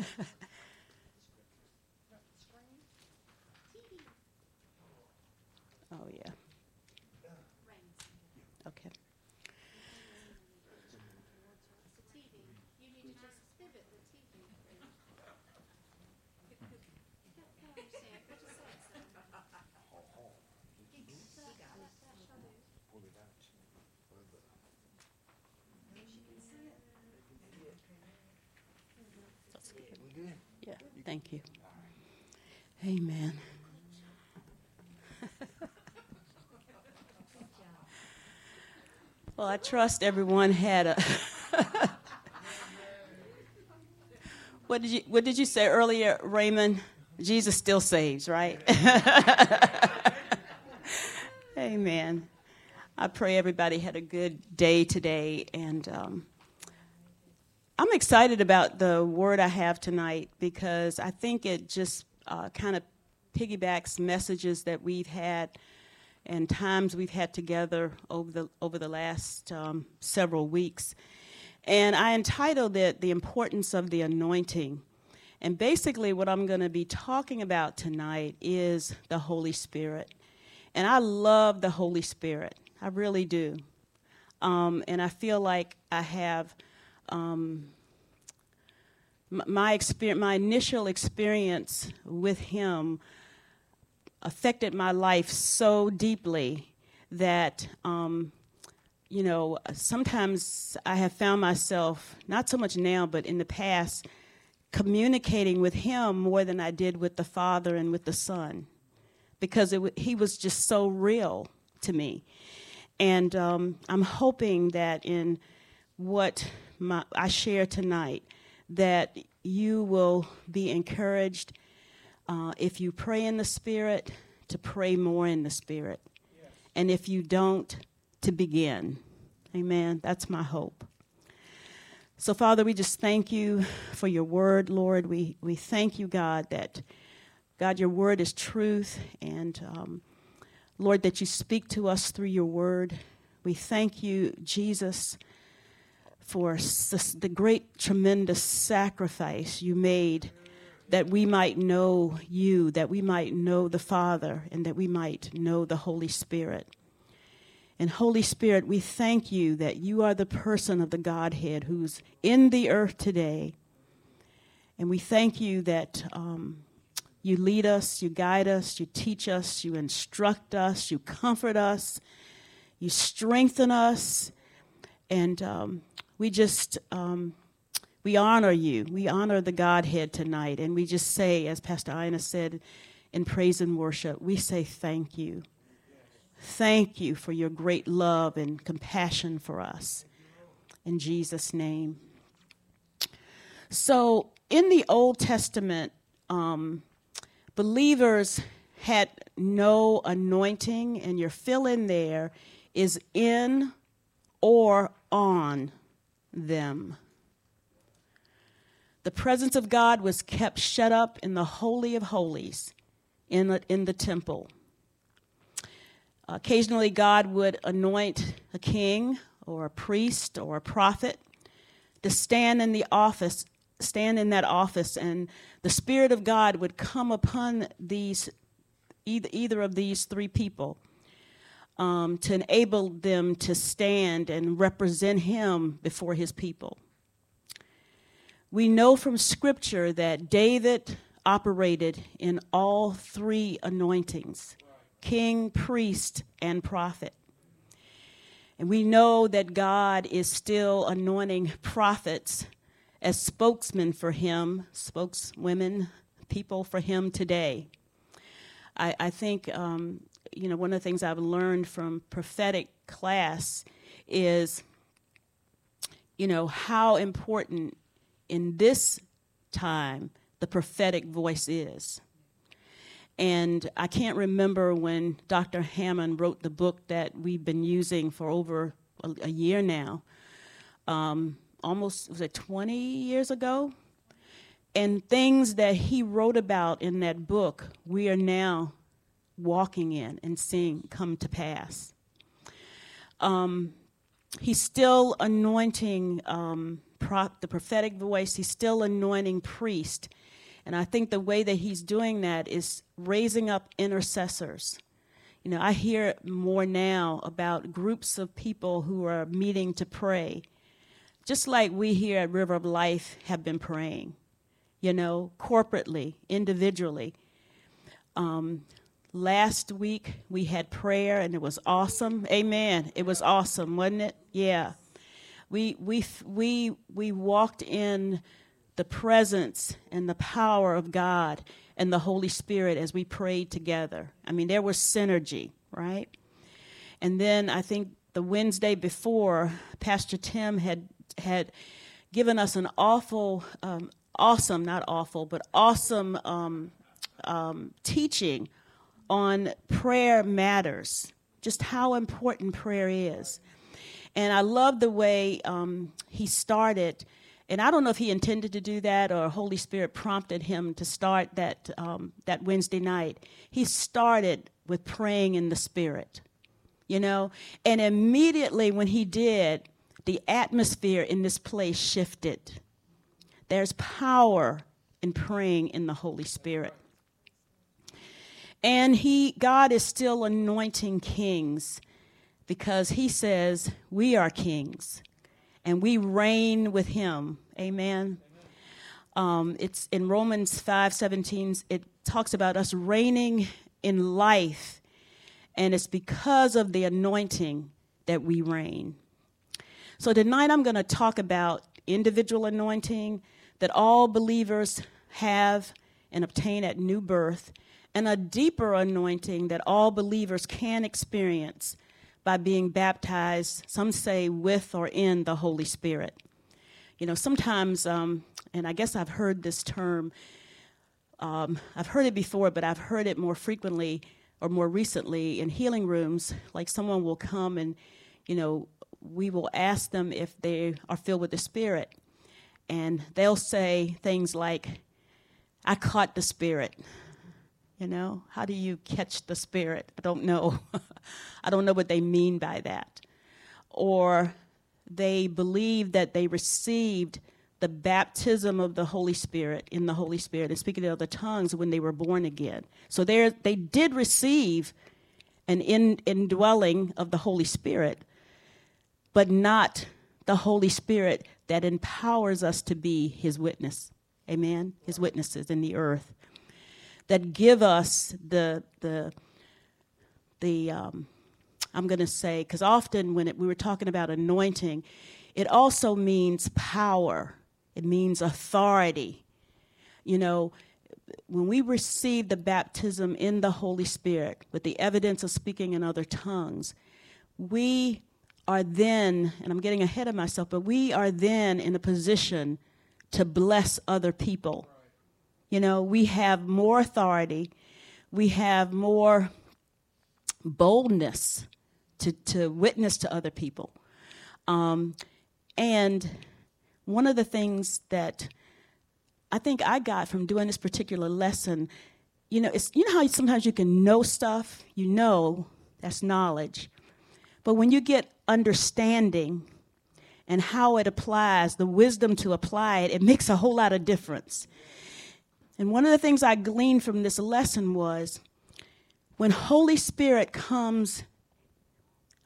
Yeah, thank you. Amen. well, I trust everyone had a. what did you What did you say earlier, Raymond? Jesus still saves, right? Amen. I pray everybody had a good day today, and um, I'm excited about the word I have tonight because I think it just uh, kind of piggybacks messages that we've had and times we've had together over the over the last um, several weeks. And I entitled it "The Importance of the Anointing." And basically, what I'm going to be talking about tonight is the Holy Spirit. And I love the Holy Spirit. I really do. Um, and I feel like I have um, my experience, my initial experience with Him affected my life so deeply that um, you know sometimes I have found myself not so much now, but in the past communicating with him more than I did with the Father and with the Son because it, he was just so real to me. And um, I'm hoping that in what my, I share tonight, that you will be encouraged uh, if you pray in the Spirit to pray more in the Spirit. Yes. And if you don't, to begin. Amen. That's my hope. So, Father, we just thank you for your word, Lord. We, we thank you, God, that, God, your word is truth. And, um, Lord, that you speak to us through your word. We thank you, Jesus, for the great, tremendous sacrifice you made that we might know you, that we might know the Father, and that we might know the Holy Spirit. And Holy Spirit, we thank you that you are the person of the Godhead who's in the earth today. And we thank you that um, you lead us, you guide us, you teach us, you instruct us, you comfort us, you strengthen us. And um, we just, um, we honor you. We honor the Godhead tonight. And we just say, as Pastor Ina said in praise and worship, we say thank you. Thank you for your great love and compassion for us. In Jesus' name. So, in the Old Testament, um, believers had no anointing, and your fill in there is in or on them. The presence of God was kept shut up in the Holy of Holies in the, in the temple. Occasionally, God would anoint a king or a priest or a prophet to stand in the office, stand in that office, and the Spirit of God would come upon these, either, either of these three people, um, to enable them to stand and represent Him before His people. We know from Scripture that David operated in all three anointings king, priest, and prophet. And we know that God is still anointing prophets as spokesmen for him, spokeswomen, people for him today. I, I think, um, you know, one of the things I've learned from prophetic class is, you know, how important in this time the prophetic voice is. And I can't remember when Dr. Hammond wrote the book that we've been using for over a, a year now. Um, almost, was it 20 years ago? And things that he wrote about in that book, we are now walking in and seeing come to pass. Um, he's still anointing um, the prophetic voice. He's still anointing priest. And I think the way that he's doing that is raising up intercessors. You know, I hear more now about groups of people who are meeting to pray, just like we here at River of Life have been praying, you know, corporately, individually. Um, last week we had prayer and it was awesome. Amen. It was awesome, wasn't it? Yeah. We, we, we, we walked in the presence and the power of God and the Holy Spirit as we prayed together. I mean, there was synergy, right? And then I think the Wednesday before, Pastor Tim had had given us an awful, um, awesome, not awful, but awesome um, um, teaching on prayer matters, just how important prayer is. And I love the way um, he started. And I don't know if he intended to do that or Holy Spirit prompted him to start that, um, that Wednesday night. He started with praying in the Spirit, you know? And immediately when he did, the atmosphere in this place shifted. There's power in praying in the Holy Spirit. And he God is still anointing kings because he says we are kings and we reign with him. Amen. Um, it's in Romans 5 17, it talks about us reigning in life, and it's because of the anointing that we reign. So tonight I'm going to talk about individual anointing that all believers have and obtain at new birth, and a deeper anointing that all believers can experience by being baptized, some say with or in the Holy Spirit. You know, sometimes, um, and I guess I've heard this term, um, I've heard it before, but I've heard it more frequently or more recently in healing rooms. Like someone will come and, you know, we will ask them if they are filled with the Spirit. And they'll say things like, I caught the Spirit. You know, how do you catch the Spirit? I don't know. I don't know what they mean by that. Or they believe that they received the baptism of the Holy Spirit in the Holy Spirit and speaking in other tongues when they were born again. So they they did receive an in, indwelling of the Holy Spirit, but not the Holy Spirit that empowers us to be His witness. Amen. His witnesses in the earth that give us the the the um, I'm going to say because often when it, we were talking about anointing, it also means power. It means authority. You know, when we receive the baptism in the Holy Spirit with the evidence of speaking in other tongues, we are then, and I'm getting ahead of myself, but we are then in a position to bless other people. You know, we have more authority, we have more boldness to, to witness to other people. Um, and one of the things that I think I got from doing this particular lesson, you know, it's you know how sometimes you can know stuff, you know, that's knowledge. But when you get understanding and how it applies, the wisdom to apply it, it makes a whole lot of difference. And one of the things I gleaned from this lesson was when Holy Spirit comes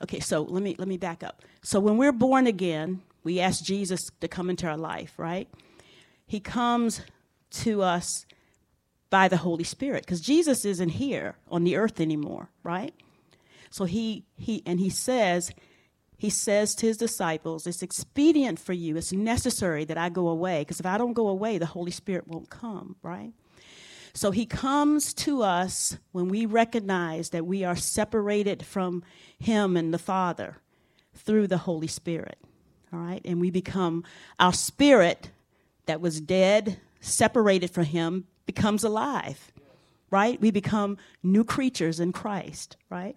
Okay, so let me let me back up. So when we're born again, we ask Jesus to come into our life, right? He comes to us by the Holy Spirit because Jesus isn't here on the earth anymore, right? So he he and he says he says to his disciples, it's expedient for you, it's necessary that I go away, because if I don't go away, the Holy Spirit won't come, right? So he comes to us when we recognize that we are separated from him and the Father through the Holy Spirit, all right? And we become, our spirit that was dead, separated from him, becomes alive, right? We become new creatures in Christ, right?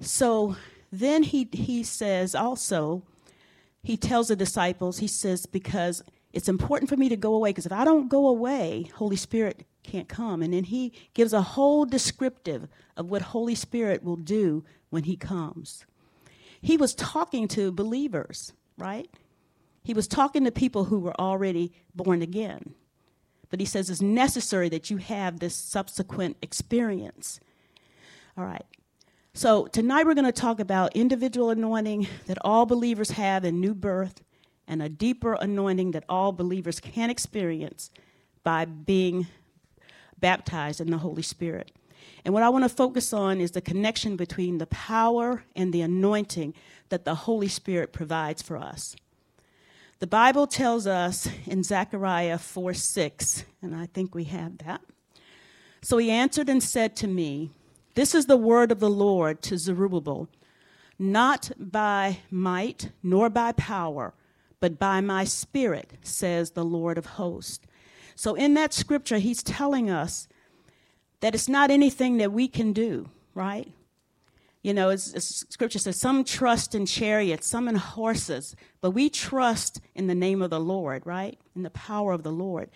So then he, he says also, he tells the disciples, he says, because it's important for me to go away, because if I don't go away, Holy Spirit can't come. And then he gives a whole descriptive of what Holy Spirit will do when he comes. He was talking to believers, right? He was talking to people who were already born again. But he says it's necessary that you have this subsequent experience. All right. So tonight we're going to talk about individual anointing that all believers have in new birth and a deeper anointing that all believers can experience by being baptized in the Holy Spirit. And what I want to focus on is the connection between the power and the anointing that the Holy Spirit provides for us. The Bible tells us in Zechariah 4 6, and I think we have that. So he answered and said to me, This is the word of the Lord to Zerubbabel, not by might nor by power, but by my spirit, says the Lord of hosts. So in that scripture, he's telling us that it's not anything that we can do, right? You know, it's, scripture says some trust in chariots, some in horses, but we trust in the name of the Lord, right? In the power of the Lord.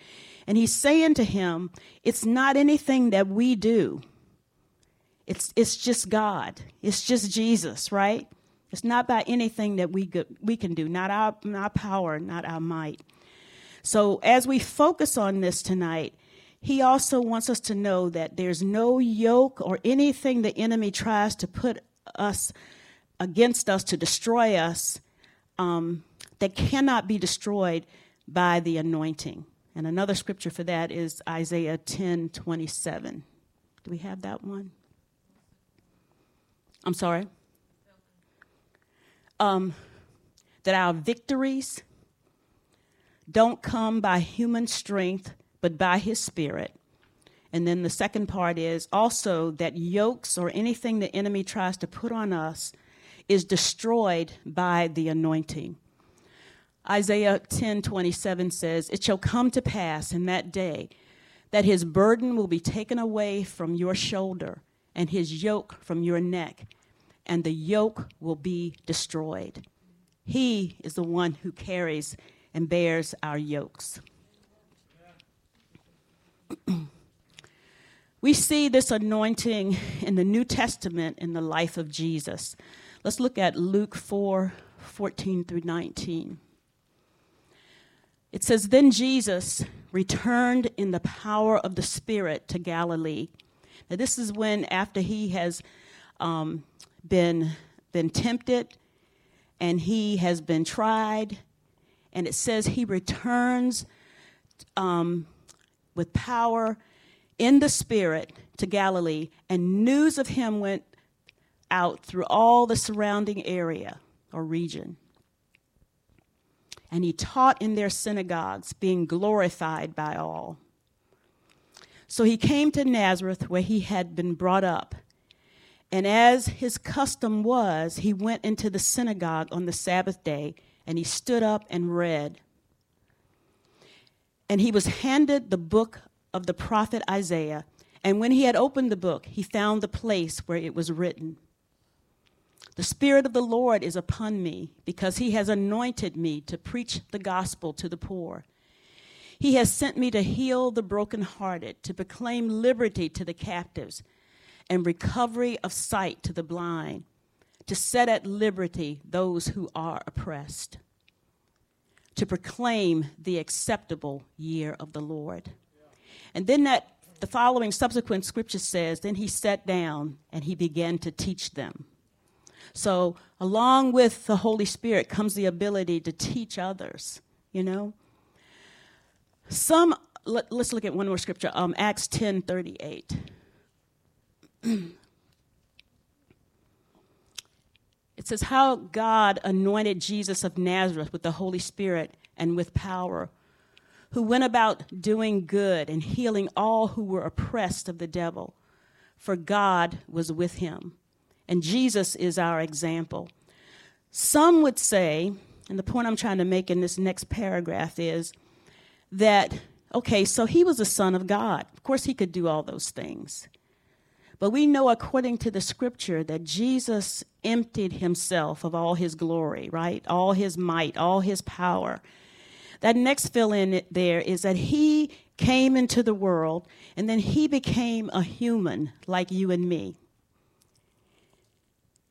And he's saying to him, it's not anything that we do. It's, it's just God. It's just Jesus, right? It's not by anything that we, we can do, not our, our power, not our might. So as we focus on this tonight, he also wants us to know that there's no yoke or anything the enemy tries to put us against us to destroy us um, that cannot be destroyed by the anointing. And another scripture for that is Isaiah 10 27. Do we have that one? I'm sorry? Um, that our victories don't come by human strength but by his spirit. And then the second part is also that yokes or anything the enemy tries to put on us is destroyed by the anointing. Isaiah 10:27 says, "It shall come to pass in that day that his burden will be taken away from your shoulder and his yoke from your neck, and the yoke will be destroyed." He is the one who carries and bears our yokes. we see this anointing in the New Testament in the life of Jesus. Let's look at Luke 4 14 through 19. It says, Then Jesus returned in the power of the Spirit to Galilee. Now, this is when, after he has um, been, been tempted and he has been tried, and it says he returns um, with power in the Spirit to Galilee, and news of him went out through all the surrounding area or region. And he taught in their synagogues, being glorified by all. So he came to Nazareth, where he had been brought up. And as his custom was, he went into the synagogue on the Sabbath day, and he stood up and read. And he was handed the book of the prophet Isaiah. And when he had opened the book, he found the place where it was written The Spirit of the Lord is upon me, because he has anointed me to preach the gospel to the poor. He has sent me to heal the brokenhearted, to proclaim liberty to the captives, and recovery of sight to the blind, to set at liberty those who are oppressed to proclaim the acceptable year of the Lord. And then that the following subsequent scripture says, then he sat down and he began to teach them. So, along with the Holy Spirit comes the ability to teach others, you know. Some, let, us look at one more scripture, um, Acts 10 38. It says, How God anointed Jesus of Nazareth with the Holy Spirit and with power, who went about doing good and healing all who were oppressed of the devil, for God was with him. And Jesus is our example. Some would say, and the point I'm trying to make in this next paragraph is that, okay, so he was a son of God. Of course, he could do all those things. But we know according to the scripture that Jesus emptied himself of all his glory, right? All his might, all his power. That next fill in there is that he came into the world and then he became a human like you and me.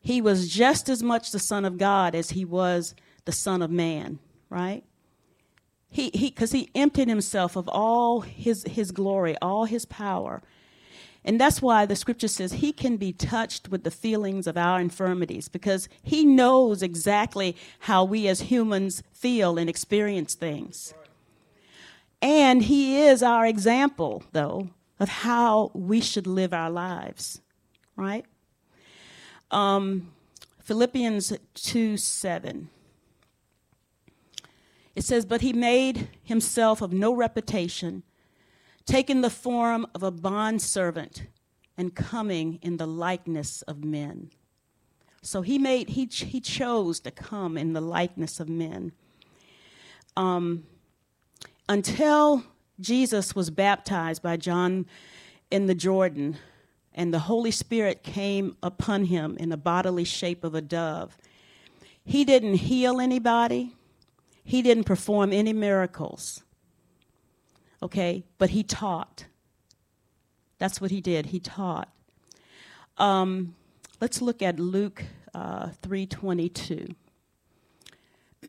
He was just as much the Son of God as he was the Son of Man, right? He he because he emptied himself of all his his glory, all his power. And that's why the scripture says he can be touched with the feelings of our infirmities because he knows exactly how we as humans feel and experience things. And he is our example, though, of how we should live our lives, right? Um, Philippians 2 7. It says, But he made himself of no reputation, taking the form of a bondservant and coming in the likeness of men. So he made he he chose to come in the likeness of men. Um, until Jesus was baptized by John in the Jordan, and the Holy Spirit came upon him in the bodily shape of a dove. He didn't heal anybody. He didn't perform any miracles. Okay, but he taught. That's what he did. He taught. Um, let's look at Luke uh, 3:22.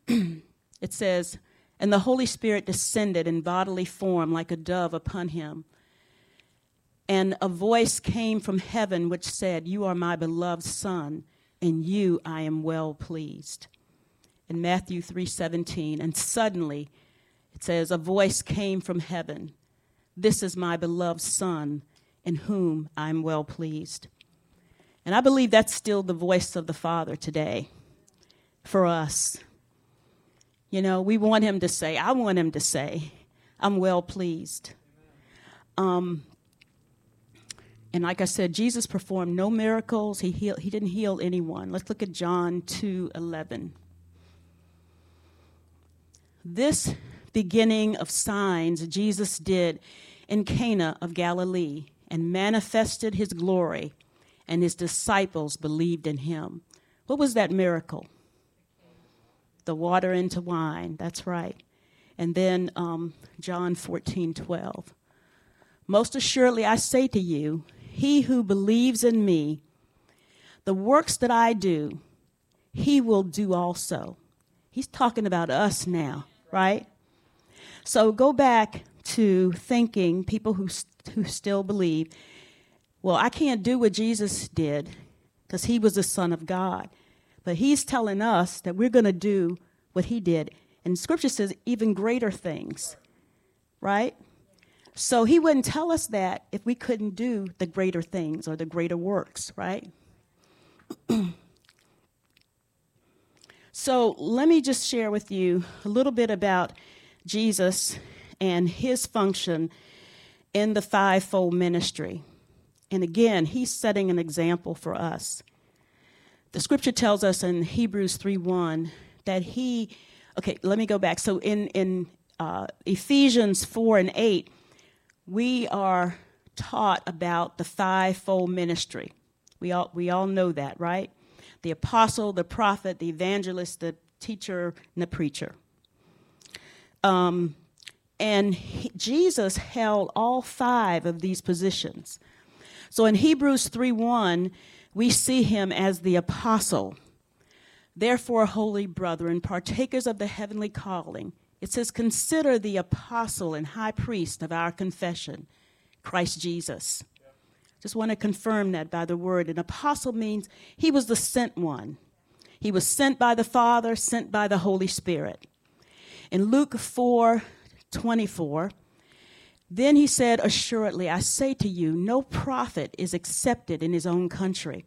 it says, "And the Holy Spirit descended in bodily form like a dove upon him." And a voice came from heaven which said, You are my beloved Son, and you I am well pleased in Matthew 3:17 and suddenly it says a voice came from heaven this is my beloved son in whom I'm well pleased and I believe that's still the voice of the father today for us you know we want him to say I want him to say I'm well pleased um, and like I said, Jesus performed no miracles. He, healed, he didn't heal anyone. Let's look at John 2 11. This beginning of signs Jesus did in Cana of Galilee and manifested his glory, and his disciples believed in him. What was that miracle? The water into wine, that's right. And then um, John 14 12. Most assuredly, I say to you, he who believes in me, the works that I do, he will do also He's talking about us now, right? So go back to thinking, people who, who still believe, well, I can't do what Jesus did because he was the Son of God. But he's telling us that we're going to do what he did. And scripture says even greater things, right? So he wouldn't tell us that if we couldn't do the greater things or the greater works, right? So let me just share with you a little bit about Jesus and his function in the fivefold ministry. And again, he's setting an example for us. The scripture tells us in Hebrews 3:1 that he okay, let me go back. So in in uh, Ephesians 4 and 8, we are taught about the fivefold ministry. We all we all know that, right? the apostle, the prophet, the evangelist, the teacher, and the preacher. Um, and he, Jesus held all five of these positions. So in Hebrews 3:1, we see him as the apostle. Therefore, holy brethren, partakers of the heavenly calling, it says, consider the apostle and high priest of our confession, Christ Jesus. Just want to confirm that by the word. An apostle means he was the sent one. He was sent by the Father, sent by the Holy Spirit. In Luke 4 24, then he said, Assuredly, I say to you, no prophet is accepted in his own country.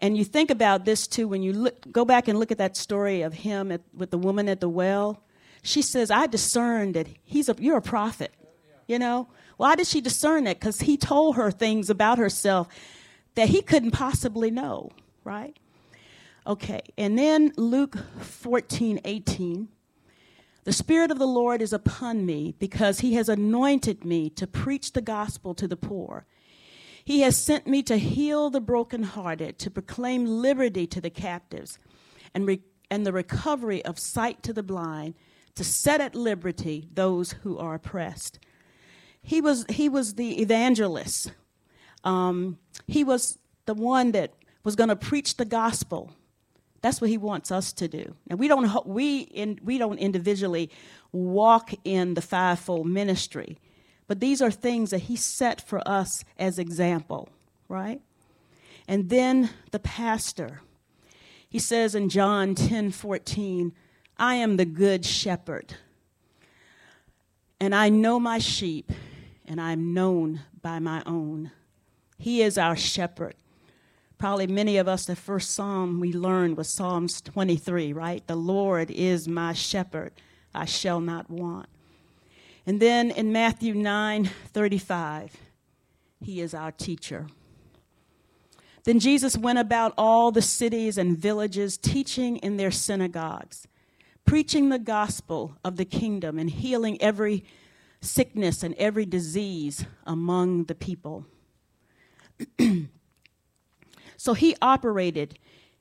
And you think about this too when you look, go back and look at that story of him at, with the woman at the well. She says, I discerned that he's a, you're a prophet, you know? Why did she discern that? Because he told her things about herself that he couldn't possibly know, right? Okay, and then Luke 14, 18. The Spirit of the Lord is upon me because he has anointed me to preach the gospel to the poor. He has sent me to heal the brokenhearted, to proclaim liberty to the captives, and, re- and the recovery of sight to the blind, to set at liberty those who are oppressed he was he was the evangelist. Um, he was the one that was going to preach the gospel That's what he wants us to do. And we don't we in, we don't individually walk in the fivefold ministry, but these are things that he set for us as example, right? And then the pastor. He says in John 10 14, I am the good shepherd, and I know my sheep, and I'm known by my own. He is our shepherd. Probably many of us, the first psalm we learned was Psalms 23, right? The Lord is my shepherd, I shall not want. And then in Matthew 9 35, he is our teacher. Then Jesus went about all the cities and villages, teaching in their synagogues, preaching the gospel of the kingdom, and healing every sickness and every disease among the people. so he operated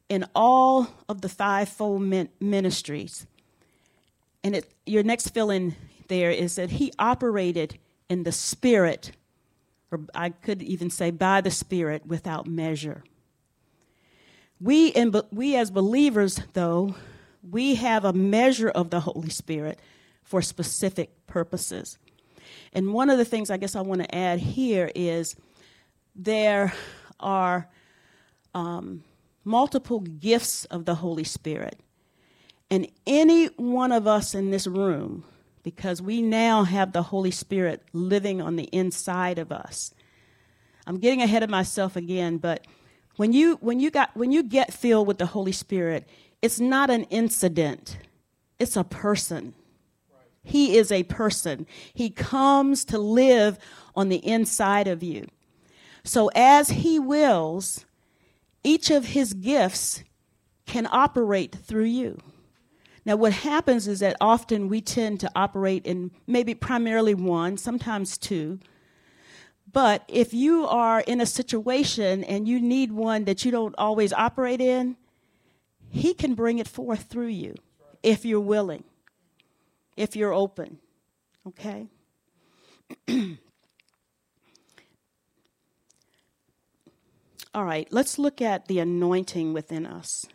in all of the fivefold ministries. And it, your next fill in there is that he operated in the Spirit, or I could even say by the Spirit, without measure. We, in, we as believers, though, we have a measure of the Holy Spirit for specific purposes. And one of the things I guess I want to add here is there are um, multiple gifts of the Holy Spirit. And any one of us in this room, because we now have the Holy Spirit living on the inside of us. I'm getting ahead of myself again, but when you when you got when you get filled with the Holy Spirit, it's not an incident. It's a person. He is a person. He comes to live on the inside of you. So, as He wills, each of His gifts can operate through you. Now, what happens is that often we tend to operate in maybe primarily one, sometimes two. But if you are in a situation and you need one that you don't always operate in, He can bring it forth through you if you're willing if you're open. Okay? All right, let's look at the anointing within us.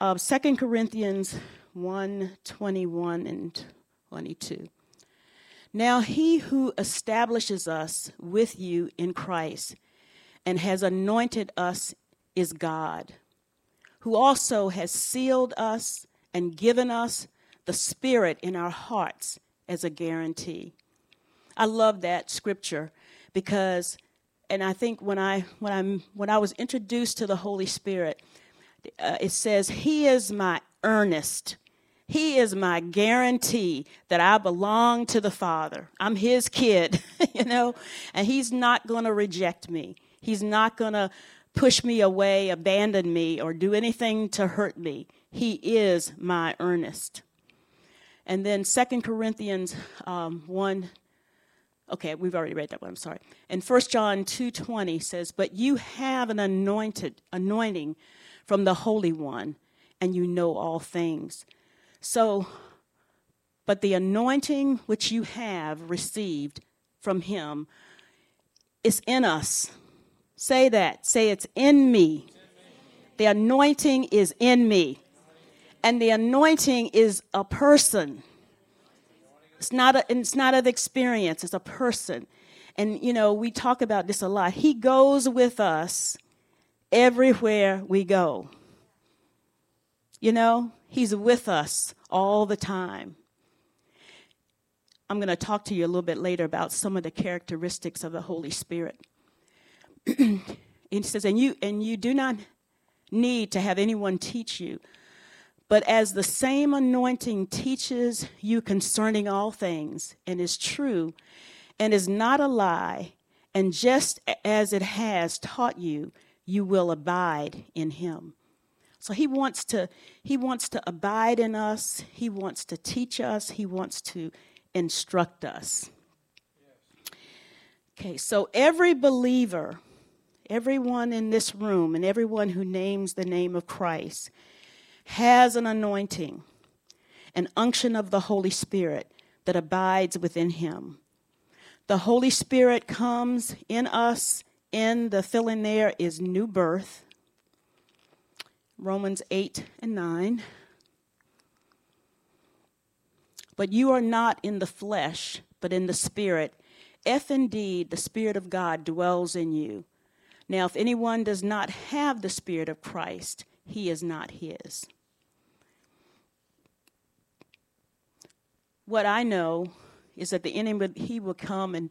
Uh, 2 Corinthians 1 21 and 22. Now, he who establishes us with you in Christ and has anointed us is God, who also has sealed us and given us the Spirit in our hearts as a guarantee. I love that scripture because, and I think when I when I'm when I was introduced to the Holy Spirit, uh, it says He is my earnest. He is my guarantee that I belong to the Father. I'm His kid, you know, and He's not going to reject me. He's not going to push me away, abandon me, or do anything to hurt me. He is my earnest. And then Second Corinthians um, 1, okay, we've already read that one, I'm sorry. And First John 2.20 says, But you have an anointed anointing from the Holy One, and you know all things. So, but the anointing which you have received from him is in us. Say that. Say it's in me. The anointing is in me. And the anointing is a person. It's not a, it's not an experience, it's a person. And you know, we talk about this a lot. He goes with us everywhere we go. You know, he's with us all the time. I'm going to talk to you a little bit later about some of the characteristics of the Holy Spirit. he says, and you and you do not need to have anyone teach you, but as the same anointing teaches you concerning all things and is true and is not a lie, and just as it has taught you, you will abide in him. So he wants to he wants to abide in us, he wants to teach us, he wants to instruct us. Okay, so every believer, everyone in this room and everyone who names the name of Christ has an anointing, an unction of the Holy Spirit that abides within him. The Holy Spirit comes in us, in the fill in there is new birth, Romans 8 and 9. But you are not in the flesh, but in the Spirit, if indeed the Spirit of God dwells in you. Now, if anyone does not have the Spirit of Christ, he is not his. What I know is that the enemy, he will come and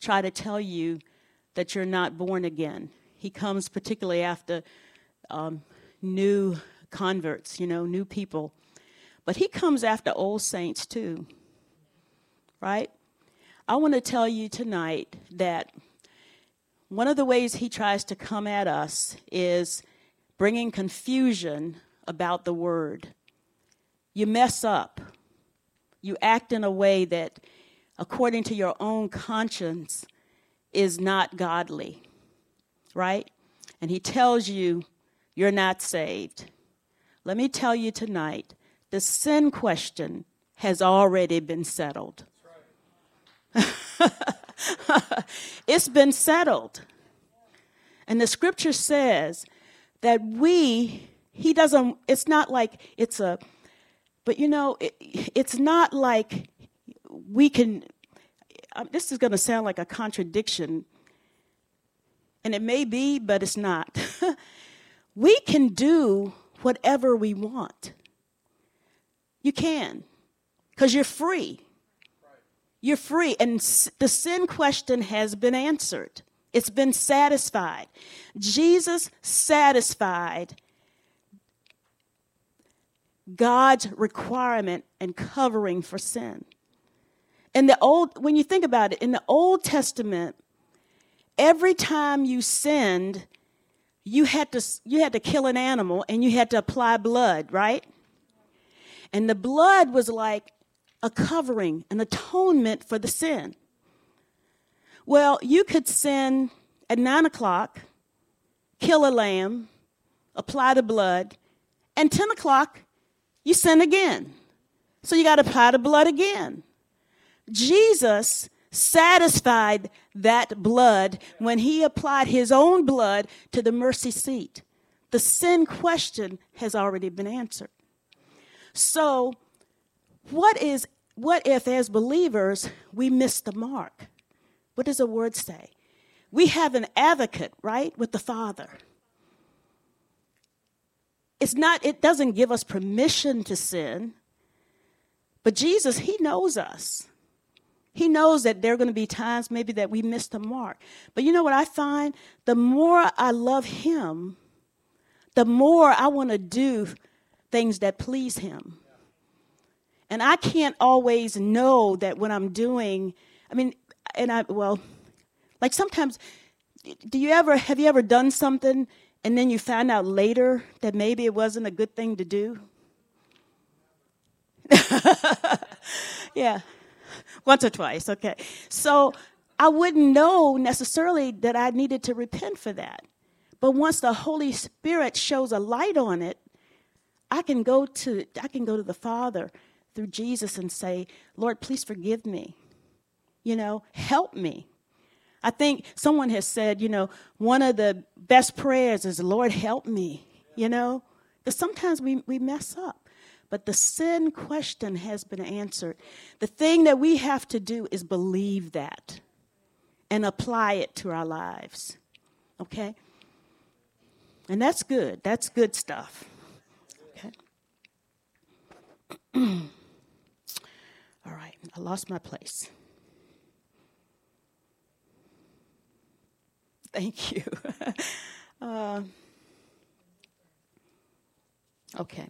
try to tell you that you're not born again. He comes particularly after um, new converts, you know, new people. But he comes after old saints too, right? I want to tell you tonight that one of the ways he tries to come at us is bringing confusion about the word. You mess up, you act in a way that, according to your own conscience, is not godly, right? And he tells you you're not saved. Let me tell you tonight the sin question has already been settled. it's been settled. And the scripture says that we, he doesn't, it's not like it's a, but you know, it, it's not like we can, uh, this is going to sound like a contradiction, and it may be, but it's not. we can do whatever we want. You can, because you're free. You're free. And the sin question has been answered, it's been satisfied. Jesus satisfied God's requirement and covering for sin. In the old, when you think about it, in the Old Testament, every time you sinned, you had to you had to kill an animal and you had to apply blood, right? And the blood was like a covering, an atonement for the sin. Well, you could sin at nine o'clock, kill a lamb, apply the blood, and 10 o'clock, you sin again. So you got to apply the blood again. Jesus satisfied that blood when he applied his own blood to the mercy seat. The sin question has already been answered. So, what is what if as believers we miss the mark? What does the word say? We have an advocate, right, with the Father. It's not it doesn't give us permission to sin. But Jesus, he knows us. He knows that there are going to be times maybe that we miss the mark. But you know what I find? The more I love him, the more I want to do things that please him. And I can't always know that when I'm doing, I mean, and I, well, like sometimes, do you ever, have you ever done something and then you find out later that maybe it wasn't a good thing to do? yeah. Once or twice, okay. So I wouldn't know necessarily that I needed to repent for that. But once the Holy Spirit shows a light on it, I can go to I can go to the Father through Jesus and say, "Lord, please forgive me. You know, help me." I think someone has said, you know, one of the best prayers is, "Lord, help me." You know, because sometimes we, we mess up. But the sin question has been answered. The thing that we have to do is believe that and apply it to our lives. Okay? And that's good. That's good stuff. Okay? All right. I lost my place. Thank you. uh, okay.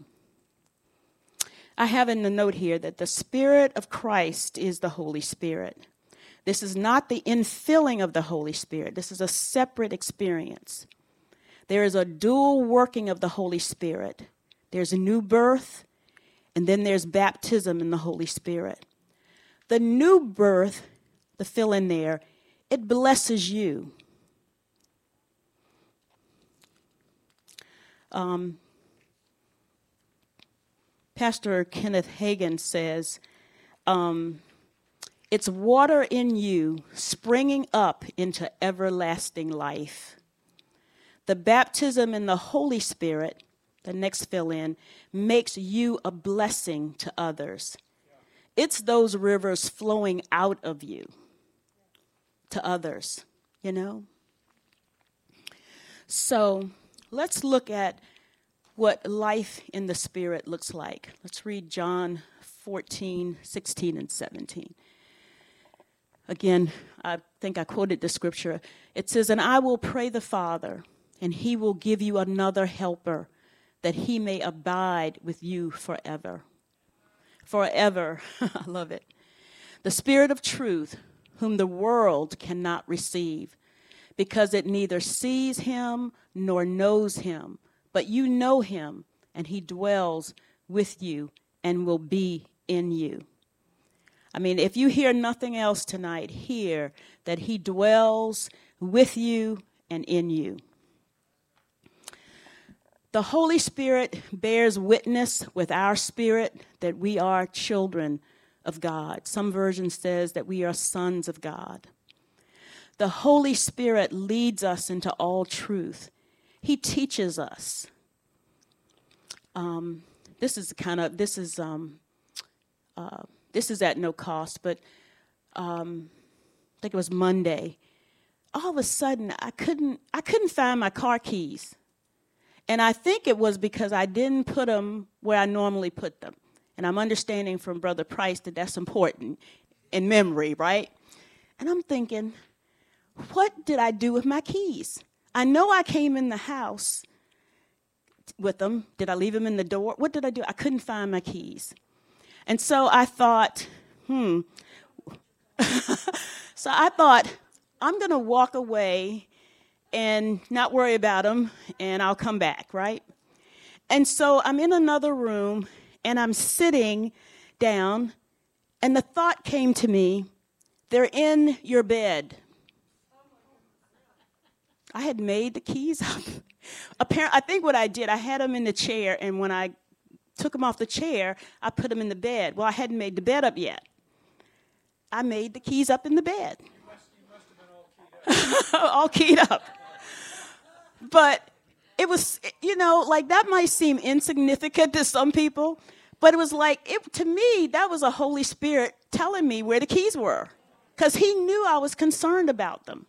I have in the note here that the Spirit of Christ is the Holy Spirit. This is not the infilling of the Holy Spirit, this is a separate experience. There is a dual working of the Holy Spirit. There's a new birth, and then there's baptism in the Holy Spirit. The new birth, the fill in there, it blesses you. Um, Pastor Kenneth Hagin says, um, it's water in you springing up into everlasting life. The baptism in the Holy Spirit the next fill in, makes you a blessing to others. It's those rivers flowing out of you to others, you know? So let's look at what life in the Spirit looks like. Let's read John 14, 16, and 17. Again, I think I quoted the scripture. It says, And I will pray the Father, and he will give you another helper, that he may abide with you forever. Forever. I love it. The Spirit of truth, whom the world cannot receive, because it neither sees him nor knows him. But you know him, and he dwells with you and will be in you. I mean, if you hear nothing else tonight, hear that He dwells with you and in you. The Holy Spirit bears witness with our spirit that we are children of God. Some version says that we are sons of God. The Holy Spirit leads us into all truth. He teaches us. Um, this is kind of this is um, uh, this is at no cost, but um, I think it was Monday. All of a sudden, I couldn't I couldn't find my car keys, and I think it was because I didn't put them where I normally put them. And I'm understanding from Brother Price that that's important in memory, right? And I'm thinking, what did I do with my keys? I know I came in the house with them. Did I leave them in the door? What did I do? I couldn't find my keys. And so I thought, hmm. so I thought, I'm going to walk away and not worry about them, and I'll come back, right? And so I'm in another room, and I'm sitting down, and the thought came to me they're in your bed. I had made the keys up. Apparently, I think what I did, I had them in the chair, and when I took them off the chair, I put them in the bed. Well, I hadn't made the bed up yet. I made the keys up in the bed. You must, you must all, keyed all keyed up. But it was, you know, like that might seem insignificant to some people, but it was like, it, to me, that was a Holy Spirit telling me where the keys were because he knew I was concerned about them.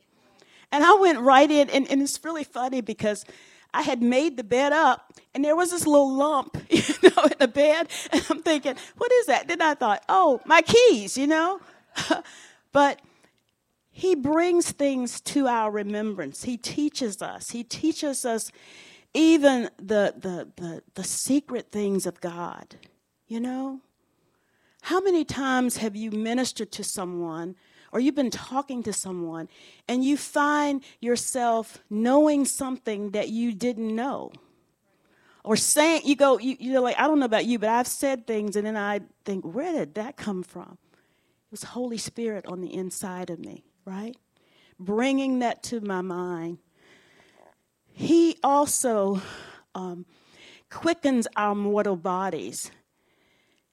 And I went right in, and, and it's really funny because I had made the bed up, and there was this little lump, you know, in the bed. And I'm thinking, what is that? Then I thought, oh, my keys, you know? but he brings things to our remembrance. He teaches us. He teaches us even the, the, the, the secret things of God, you know? How many times have you ministered to someone or you've been talking to someone and you find yourself knowing something that you didn't know or saying you go you, you're like i don't know about you but i've said things and then i think where did that come from? It was holy spirit on the inside of me right? Bringing that to my mind. He also um, quickens our mortal bodies.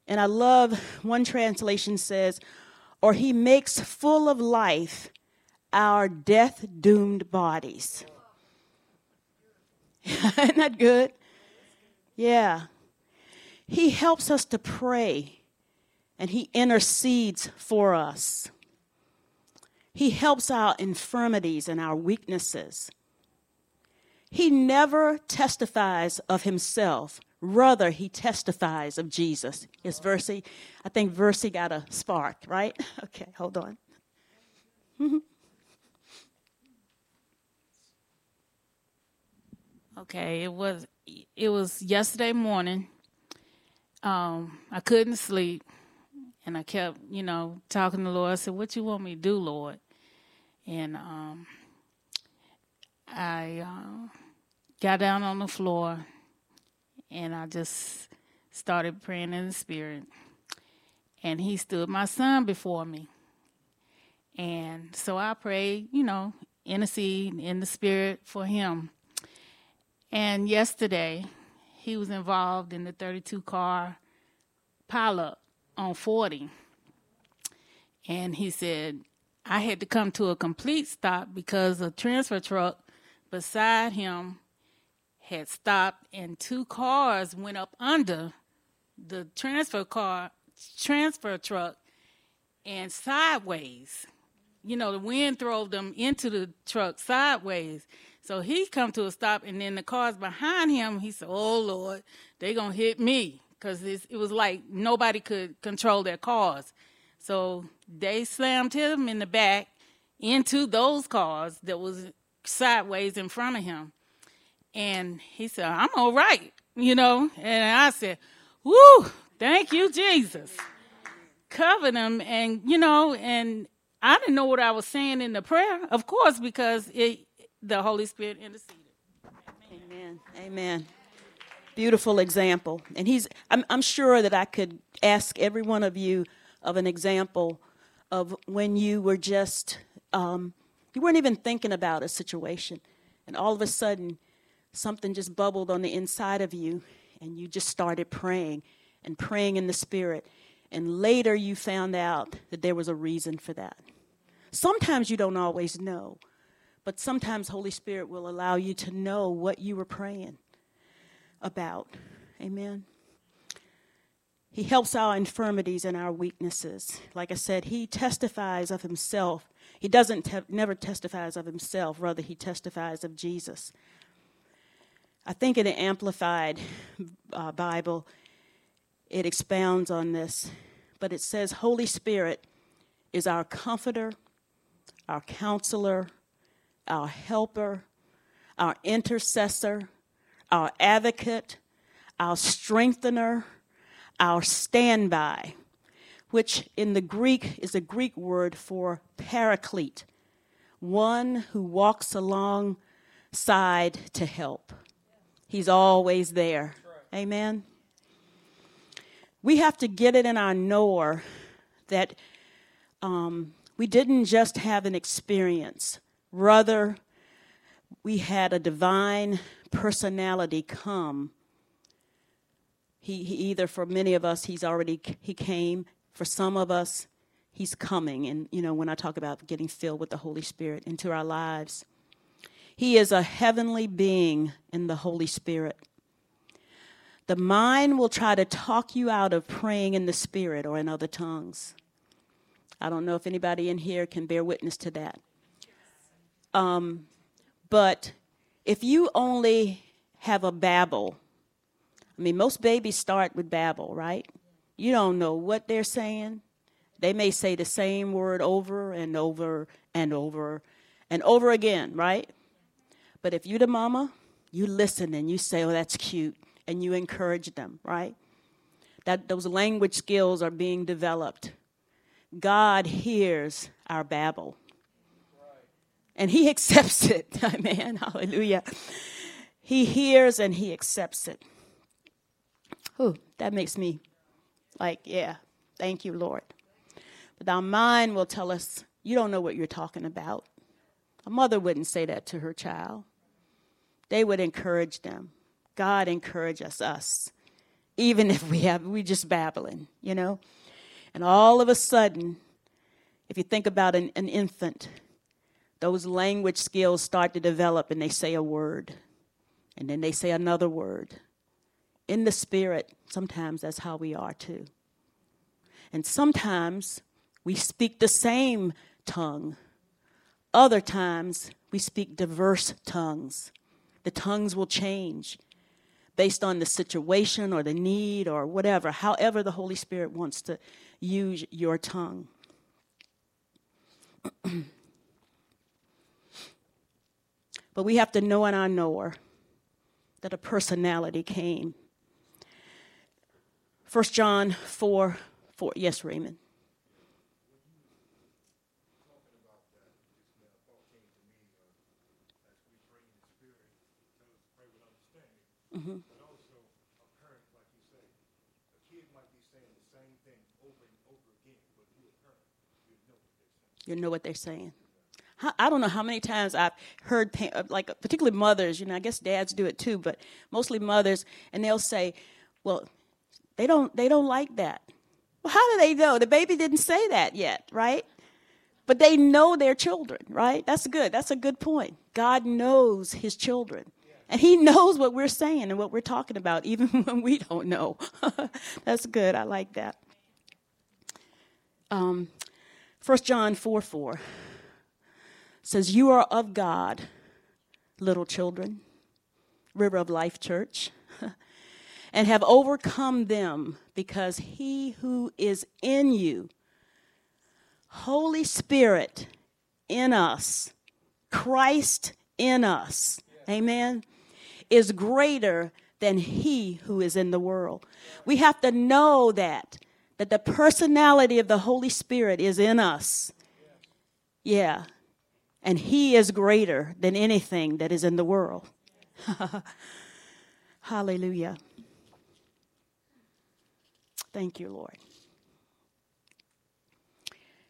And i love one translation says or he makes full of life our death doomed bodies. Isn't that good? Yeah. He helps us to pray and he intercedes for us. He helps our infirmities and our weaknesses. He never testifies of himself, Rather, he testifies of Jesus. Yes, Versi. I think Versi got a spark, right? Okay, hold on. okay, it was it was yesterday morning. Um, I couldn't sleep, and I kept, you know, talking to the Lord. I said, "What you want me to do, Lord?" And um, I uh, got down on the floor and I just started praying in the spirit. And he stood my son before me. And so I prayed, you know, in the intercede in the spirit for him. And yesterday, he was involved in the 32 car pileup on 40. And he said, I had to come to a complete stop because a transfer truck beside him had stopped and two cars went up under the transfer car transfer truck and sideways. You know, the wind drove them into the truck sideways. So he come to a stop, and then the cars behind him. He said, "Oh Lord, they gonna hit me," because it was like nobody could control their cars. So they slammed him in the back into those cars that was sideways in front of him. And he said, I'm all right, you know. And I said, Woo, thank you, Jesus. Covered him and you know, and I didn't know what I was saying in the prayer, of course, because it, the Holy Spirit interceded. Amen. Amen. Beautiful example. And he's I'm I'm sure that I could ask every one of you of an example of when you were just um, you weren't even thinking about a situation, and all of a sudden something just bubbled on the inside of you, and you just started praying and praying in the spirit, and later you found out that there was a reason for that. Sometimes you don't always know, but sometimes Holy Spirit will allow you to know what you were praying about. Amen. He helps our infirmities and our weaknesses. Like I said, he testifies of himself. He doesn't te- never testifies of himself, rather he testifies of Jesus. I think in the Amplified uh, Bible, it expounds on this, but it says, Holy Spirit is our comforter, our counselor, our helper, our intercessor, our advocate, our strengthener, our standby, which in the Greek is a Greek word for paraclete, one who walks alongside to help. He's always there. Amen. We have to get it in our knower that um, we didn't just have an experience, rather, we had a divine personality come he, he either for many of us he's already he came. For some of us, he's coming. And you know when I talk about getting filled with the Holy Spirit into our lives, he is a heavenly being in the Holy Spirit. The mind will try to talk you out of praying in the Spirit or in other tongues. I don't know if anybody in here can bear witness to that. Um, but if you only have a babble I mean, most babies start with babble, right? You don't know what they're saying. They may say the same word over and over and over and over again, right? But if you're the mama, you listen and you say, oh, that's cute, and you encourage them, right? That those language skills are being developed. God hears our babble. And he accepts it. Amen. Hallelujah. He hears and he accepts it. Ooh, that makes me like, yeah, thank you, Lord. But our mind will tell us, you don't know what you're talking about. A mother wouldn't say that to her child. They would encourage them. God encourages us, even if we have we just babbling, you know. And all of a sudden, if you think about an, an infant, those language skills start to develop, and they say a word, and then they say another word, in the spirit, sometimes that's how we are too. And sometimes we speak the same tongue. Other times we speak diverse tongues. The tongues will change based on the situation or the need or whatever, however the Holy Spirit wants to use your tongue. but we have to know in our knower that a personality came 1 John 4 4. Yes, Raymond. Mm-hmm. But also, a parent, like you say, a kid might be saying the same thing over and over again, but you, a parent, you know what they're saying. You know what they're saying. I don't know how many times I've heard, like, particularly mothers, you know, I guess dads do it too, but mostly mothers, and they'll say, well, they don't they don't like that. Well, how do they know? The baby didn't say that yet, right? But they know their children, right? That's good. That's a good point. God knows his children. And He knows what we're saying and what we're talking about, even when we don't know. That's good. I like that. Um, 1 John 4 4 says, You are of God, little children, River of Life Church, and have overcome them because He who is in you, Holy Spirit in us, Christ in us, amen, is greater than he who is in the world. We have to know that that the personality of the Holy Spirit is in us. Yeah. And he is greater than anything that is in the world. Hallelujah. Thank you, Lord.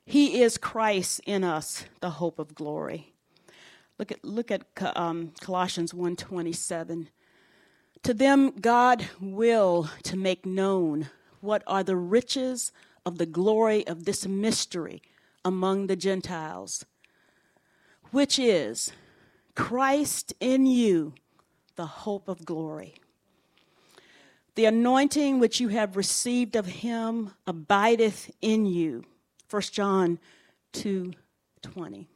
He is Christ in us, the hope of glory. Look at look at um, Colossians 1:27. To them God will to make known what are the riches of the glory of this mystery among the Gentiles, which is Christ in you, the hope of glory. The anointing which you have received of him abideth in you 1 John 2 20.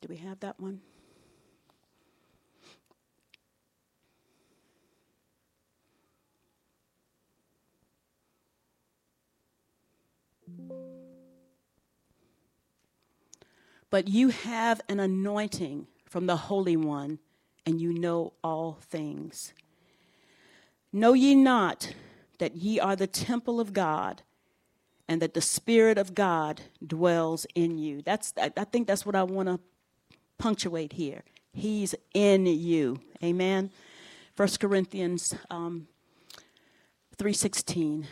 Do we have that one? But you have an anointing from the Holy One, and you know all things. Know ye not that ye are the temple of God, and that the Spirit of God dwells in you. That's I, think that's what I want to punctuate here. He's in you. Amen. First Corinthians um, 3:16.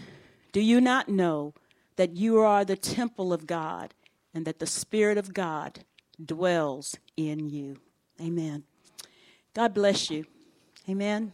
Do you not know that you are the temple of God and that the Spirit of God dwells in you? Amen. God bless you. Amen.